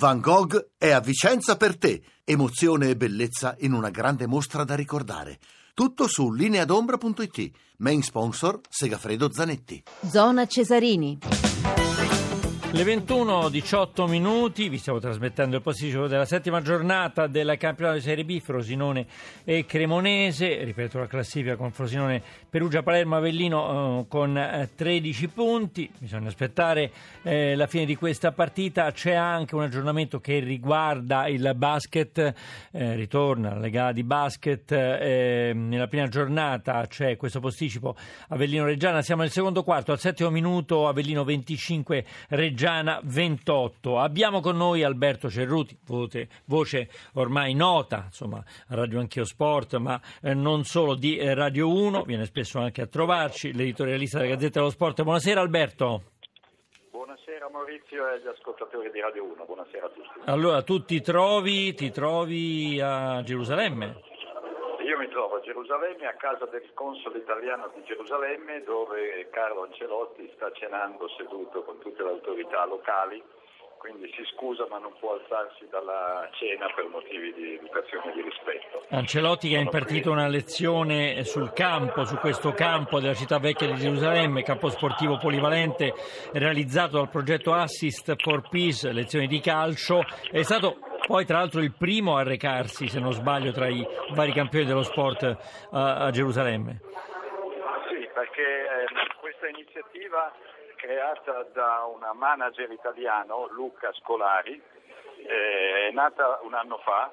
Van Gogh è a Vicenza per te. Emozione e bellezza in una grande mostra da ricordare. Tutto su lineadombra.it. Main sponsor Segafredo Zanetti. Zona Cesarini. Le 21-18 minuti, vi stiamo trasmettendo il posticipo della settima giornata del campionato di Serie B, Frosinone e Cremonese, ripeto la classifica con Frosinone, Perugia, Palermo, Avellino eh, con eh, 13 punti, bisogna aspettare eh, la fine di questa partita, c'è anche un aggiornamento che riguarda il basket, eh, ritorna la gara di basket, eh, nella prima giornata c'è questo posticipo Avellino-Reggiana, siamo al secondo quarto, al settimo minuto Avellino 25, Reggiana Reggiana 28. Abbiamo con noi Alberto Cerruti, voce, voce ormai nota, insomma, a Radio Anch'io Sport, ma eh, non solo di eh, Radio 1, viene spesso anche a trovarci, l'editorialista della Gazzetta dello Sport. Buonasera Alberto. Buonasera Maurizio e agli ascoltatori di Radio 1, buonasera a tutti. Allora, tu ti trovi, ti trovi a Gerusalemme? Mi trovo a Gerusalemme, a casa del console italiano di Gerusalemme, dove Carlo Ancelotti sta cenando seduto con tutte le autorità locali, quindi si scusa ma non può alzarsi dalla cena per motivi di educazione e di rispetto. Ancelotti che ha impartito una lezione sul campo, su questo campo della città vecchia di Gerusalemme, campo sportivo polivalente realizzato dal progetto Assist for Peace, lezioni di calcio, è stato poi tra l'altro il primo a recarsi, se non sbaglio, tra i vari campioni dello sport a, a Gerusalemme. Sì, perché eh, questa iniziativa creata da un manager italiano, Luca Scolari, eh, è nata un anno fa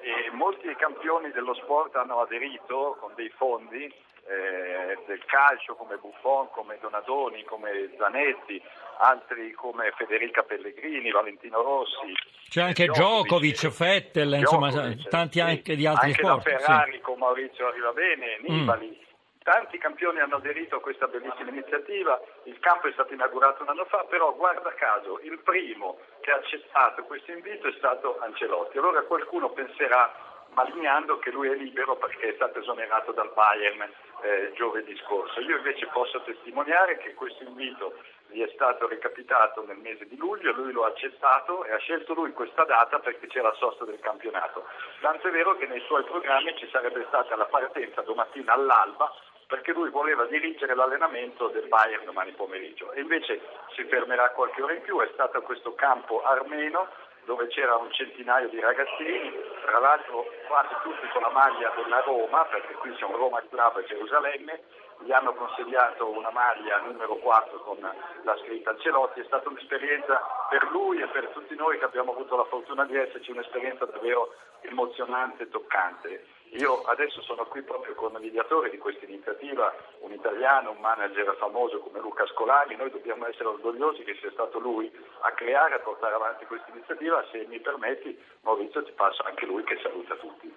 e molti campioni dello sport hanno aderito con dei fondi eh, del calcio come Buffon, come Donadoni, come Zanetti, altri come Federica Pellegrini, Valentino Rossi. C'è anche Djokovic, Fettel, insomma tanti sì, anche di altri anche sport. Anche Ferrari sì. con Maurizio Arrivabene, Nibali. Mm. Tanti campioni hanno aderito a questa bellissima iniziativa, il campo è stato inaugurato un anno fa, però guarda caso il primo che ha accettato questo invito è stato Ancelotti. Allora qualcuno penserà malignando che lui è libero perché è stato esonerato dal Bayern eh, giovedì scorso. Io invece posso testimoniare che questo invito gli è stato recapitato nel mese di luglio, lui lo ha accettato e ha scelto lui questa data perché c'era la sosta del campionato. Tanto è vero che nei suoi programmi ci sarebbe stata la partenza domattina all'alba perché lui voleva dirigere l'allenamento del Bayern domani pomeriggio e invece si fermerà qualche ora in più, è stato questo campo armeno dove c'era un centinaio di ragazzini, tra l'altro quasi tutti con la maglia della Roma, perché qui un Roma Club a Gerusalemme, gli hanno consegnato una maglia numero 4 con la scritta Ancelotti, è stata un'esperienza per lui e per tutti noi che abbiamo avuto la fortuna di esserci, un'esperienza davvero emozionante e toccante. Io adesso sono qui proprio con l'ideatore di questa iniziativa, un italiano, un manager famoso come Luca Scolari, noi dobbiamo essere orgogliosi che sia stato lui a creare, a portare avanti questa iniziativa, se mi permetti Maurizio ti passo anche lui che saluta tutti.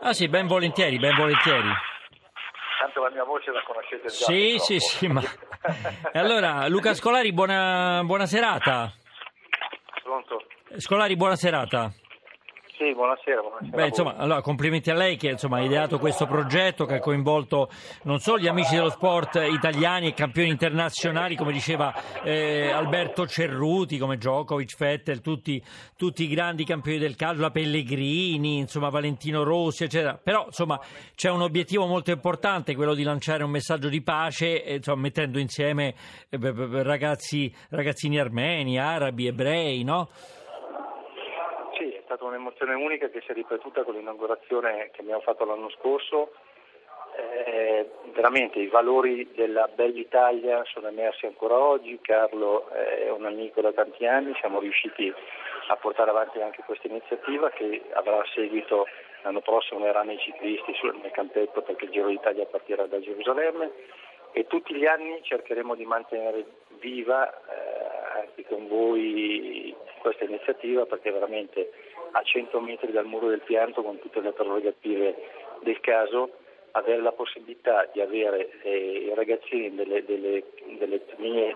Ah sì, ben volentieri, ben volentieri. Tanto la mia voce la conoscete già. Sì, purtroppo. sì, sì, ma... allora Luca Scolari, buona, buona serata. Pronto? Scolari, buona serata. Sì, buonasera. buonasera Beh, insomma, allora, complimenti a lei che insomma, ha ideato questo progetto che ha coinvolto non solo gli amici dello sport italiani e campioni internazionali, come diceva eh, Alberto Cerruti, come Djokovic, Fettel, tutti, tutti, i grandi campioni del calcio, la Pellegrini, insomma, Valentino Rossi, eccetera. Però insomma, c'è un obiettivo molto importante, quello di lanciare un messaggio di pace, eh, insomma, mettendo insieme eh, ragazzi, ragazzini armeni, arabi, ebrei, no? Stata un'emozione unica che si è ripetuta con l'inaugurazione che abbiamo fatto l'anno scorso. Eh, veramente i valori della bella Italia sono emersi ancora oggi, Carlo è un amico da tanti anni, siamo riusciti a portare avanti anche questa iniziativa che avrà seguito l'anno prossimo verranno i ciclisti nel campetto perché il Giro d'Italia partirà da Gerusalemme. E tutti gli anni cercheremo di mantenere viva eh, anche con voi questa iniziativa perché veramente a 100 metri dal muro del pianto con tutte le prerogative del caso avere la possibilità di avere eh, ragazzini delle, delle, delle etnie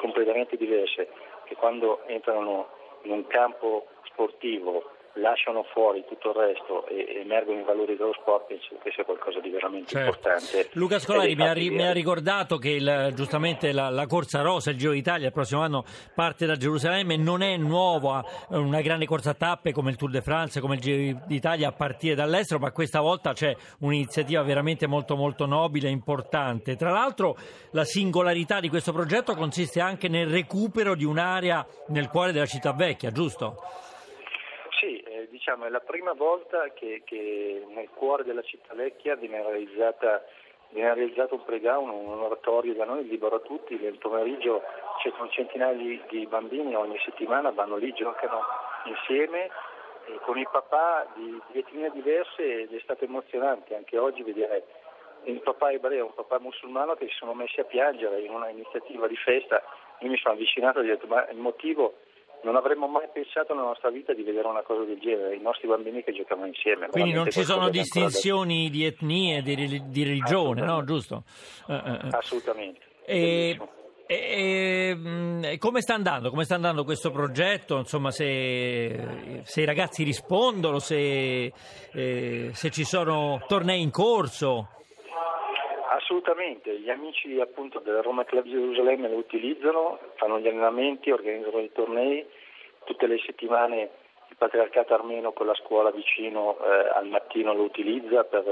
completamente diverse che quando entrano in un campo sportivo lasciano fuori tutto il resto e emergono i valori dello sport, penso che sia qualcosa di veramente certo. importante. Luca Scolari mi ha, mi ha, ricordato che il, giustamente la, la, corsa rosa, il Giro d'Italia, il prossimo anno parte da Gerusalemme, non è nuova una grande corsa a tappe come il Tour de France, come il Giro d'Italia a partire dall'estero, ma questa volta c'è un'iniziativa veramente molto molto nobile e importante. Tra l'altro la singolarità di questo progetto consiste anche nel recupero di un'area nel cuore della città vecchia, giusto? Diciamo è la prima volta che, che, nel cuore della città vecchia viene, viene realizzato un playground, un oratorio da noi libero a tutti, nel pomeriggio c'è un centinaio di, di, bambini ogni settimana vanno lì, giocano insieme con i papà di, di etnie diverse ed è stato emozionante anche oggi vedere il papà ebreo e un papà musulmano che si sono messi a piangere in una iniziativa di festa. Io mi sono avvicinato e ho detto ma il motivo non avremmo mai pensato nella nostra vita di vedere una cosa del genere, i nostri bambini che giocavano insieme. Quindi non ci sono distinzioni di etnie, di, di religione, no? Giusto? Uh, uh, Assolutamente. E, e, e, come sta andando? Come sta andando questo progetto? Insomma, se, se i ragazzi rispondono, se, eh, se ci sono tornei in corso? Assolutamente, gli amici appunto del Roma Club Gerusalemme lo utilizzano, fanno gli allenamenti, organizzano i tornei, tutte le settimane il patriarcato armeno con la scuola vicino eh, al mattino lo utilizza per,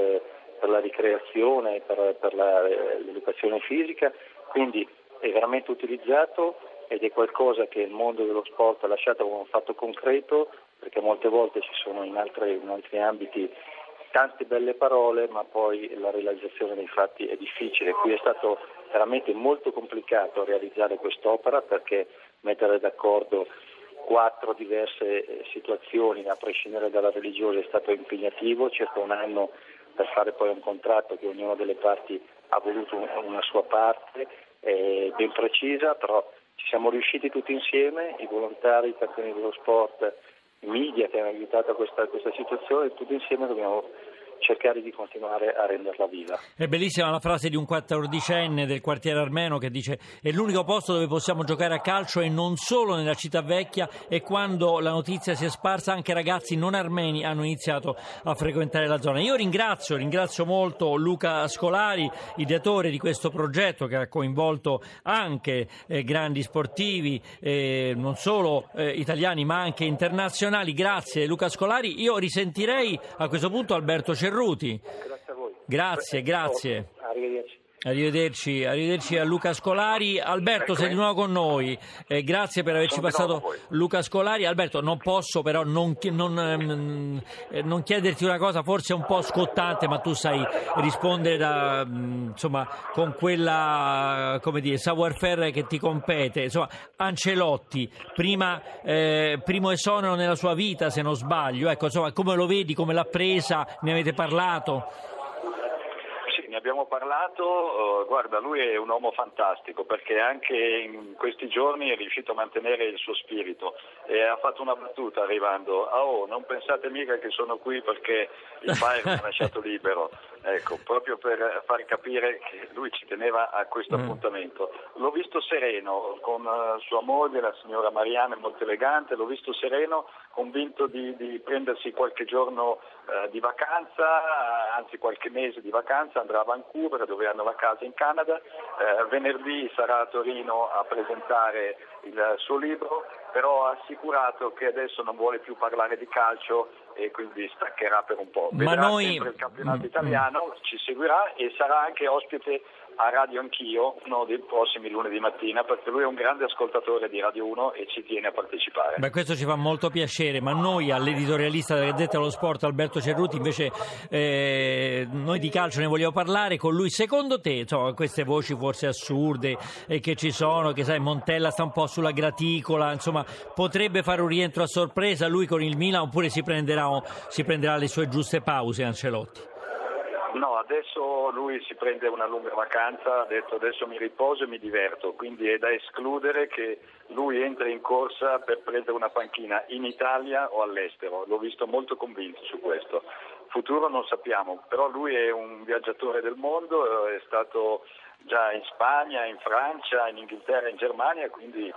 per la ricreazione, per, per la, eh, l'educazione fisica, quindi è veramente utilizzato ed è qualcosa che il mondo dello sport ha lasciato come un fatto concreto perché molte volte ci sono in, altre, in altri ambiti tante belle parole, ma poi la realizzazione dei fatti è difficile. Qui è stato veramente molto complicato realizzare quest'opera perché mettere d'accordo quattro diverse eh, situazioni, a prescindere dalla religione, è stato impegnativo, circa un anno per fare poi un contratto che ognuna delle parti ha voluto una sua parte eh, ben precisa, però ci siamo riusciti tutti insieme, i volontari, i campioni dello sport, media che hanno aiutato questa, questa situazione, tutti insieme dobbiamo cercare di continuare a renderla viva. È bellissima la frase di un quattordicenne del quartiere armeno che dice è l'unico posto dove possiamo giocare a calcio e non solo nella città vecchia e quando la notizia si è sparsa anche ragazzi non armeni hanno iniziato a frequentare la zona. Io ringrazio, ringrazio molto Luca Scolari, ideatore di questo progetto che ha coinvolto anche eh, grandi sportivi, eh, non solo eh, italiani ma anche internazionali. Grazie Luca Scolari. Io risentirei a questo punto Alberto Cerruti Cerruti. Grazie a voi. Grazie, grazie. Arrivederci. Arrivederci, a Luca Scolari. Alberto, sei di nuovo con noi. Eh, grazie per averci Sono passato Luca Scolari. Alberto, non posso però non, non, ehm, eh, non, chiederti una cosa forse un po' scottante, ma tu sai rispondere da, mm, insomma, con quella come dire, savoir-faire che ti compete. Insomma, Ancelotti, prima, eh, primo esonero nella sua vita, se non sbaglio. Ecco, insomma, come lo vedi, come l'ha presa, ne avete parlato? Abbiamo parlato, uh, guarda lui è un uomo fantastico perché anche in questi giorni è riuscito a mantenere il suo spirito e ha fatto una battuta arrivando, ah, oh non pensate mica che sono qui perché il Bayern mi ha lasciato libero, ecco, proprio per far capire che lui ci teneva a questo mm. appuntamento. L'ho visto sereno con uh, sua moglie, la signora Mariana, molto elegante, l'ho visto sereno, convinto di, di prendersi qualche giorno uh, di vacanza, anzi qualche mese di vacanza, andrà a Vancouver dove hanno la casa in Canada, eh, venerdì sarà a Torino a presentare il suo libro, però ha assicurato che adesso non vuole più parlare di calcio e quindi staccherà per un po'. Vedrà Ma noi... sempre il campionato mm, italiano, mm. ci seguirà e sarà anche ospite a Radio Anch'io uno dei prossimi lunedì mattina perché lui è un grande ascoltatore di Radio 1 e ci tiene a partecipare. Beh, questo ci fa molto piacere, ma noi all'editorialista della Gazzetta dello Sport Alberto Cerruti invece eh, noi di calcio ne vogliamo parlare con lui. Secondo te, insomma, queste voci forse assurde eh, che ci sono, che sai Montella sta un po' sulla graticola, insomma, potrebbe fare un rientro a sorpresa lui con il Milan oppure si prenderà, si prenderà le sue giuste pause Ancelotti? No, adesso lui si prende una lunga vacanza, ha detto adesso mi riposo e mi diverto, quindi è da escludere che lui entri in corsa per prendere una panchina in Italia o all'estero, l'ho visto molto convinto su questo. Futuro non sappiamo, però lui è un viaggiatore del mondo, è stato già in Spagna, in Francia, in Inghilterra, in Germania, quindi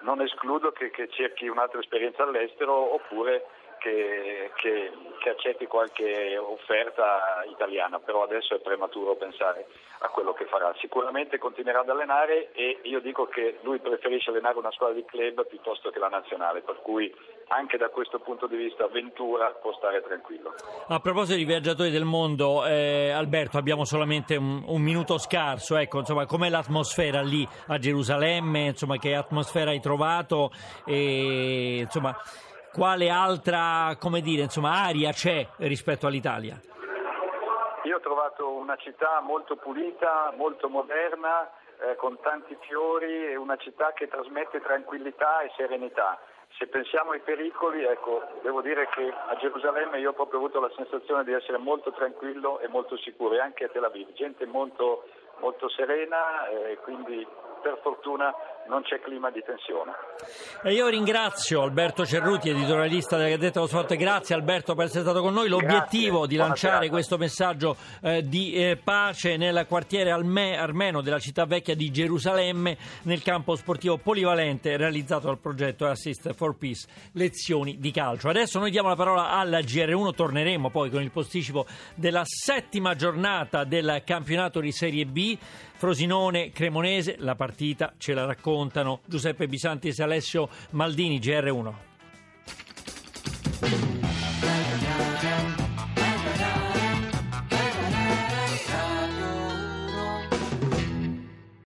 non escludo che, che cerchi un'altra esperienza all'estero oppure che, che, che, accetti qualche offerta italiana, però adesso è prematuro pensare a quello che farà. Sicuramente continuerà ad allenare e io dico che lui preferisce allenare una squadra di club piuttosto che la nazionale, per cui anche da questo punto di vista Ventura può stare tranquillo. A proposito di viaggiatori del mondo, eh, Alberto, abbiamo solamente un, un minuto scarso, ecco, insomma, com'è l'atmosfera lì a Gerusalemme, insomma, che atmosfera hai trovato e insomma, quale altra dire, insomma, aria c'è rispetto all'Italia? Io ho trovato una città molto pulita, molto moderna, eh, con tanti fiori e una città che trasmette tranquillità e serenità. Se pensiamo ai pericoli, ecco, devo dire che a Gerusalemme io ho proprio avuto la sensazione di essere molto tranquillo e molto sicuro, e anche a Tel Aviv, gente molto, molto serena, eh, quindi per fortuna non c'è clima di tensione. E io ringrazio Alberto Cerruti, editorialista della Gazzetta dello Sport. Grazie Alberto per essere stato con noi. L'obiettivo Grazie. di lanciare questo messaggio eh, di eh, pace nel quartiere alme- armeno della città vecchia di Gerusalemme, nel campo sportivo polivalente realizzato dal progetto Assist for Peace, lezioni di calcio. Adesso noi diamo la parola alla GR1, torneremo poi con il posticipo della settima giornata del campionato di Serie B. Frosinone Cremonese, la partita ce la raccontano Giuseppe Bisanti e Alessio Maldini, GR1.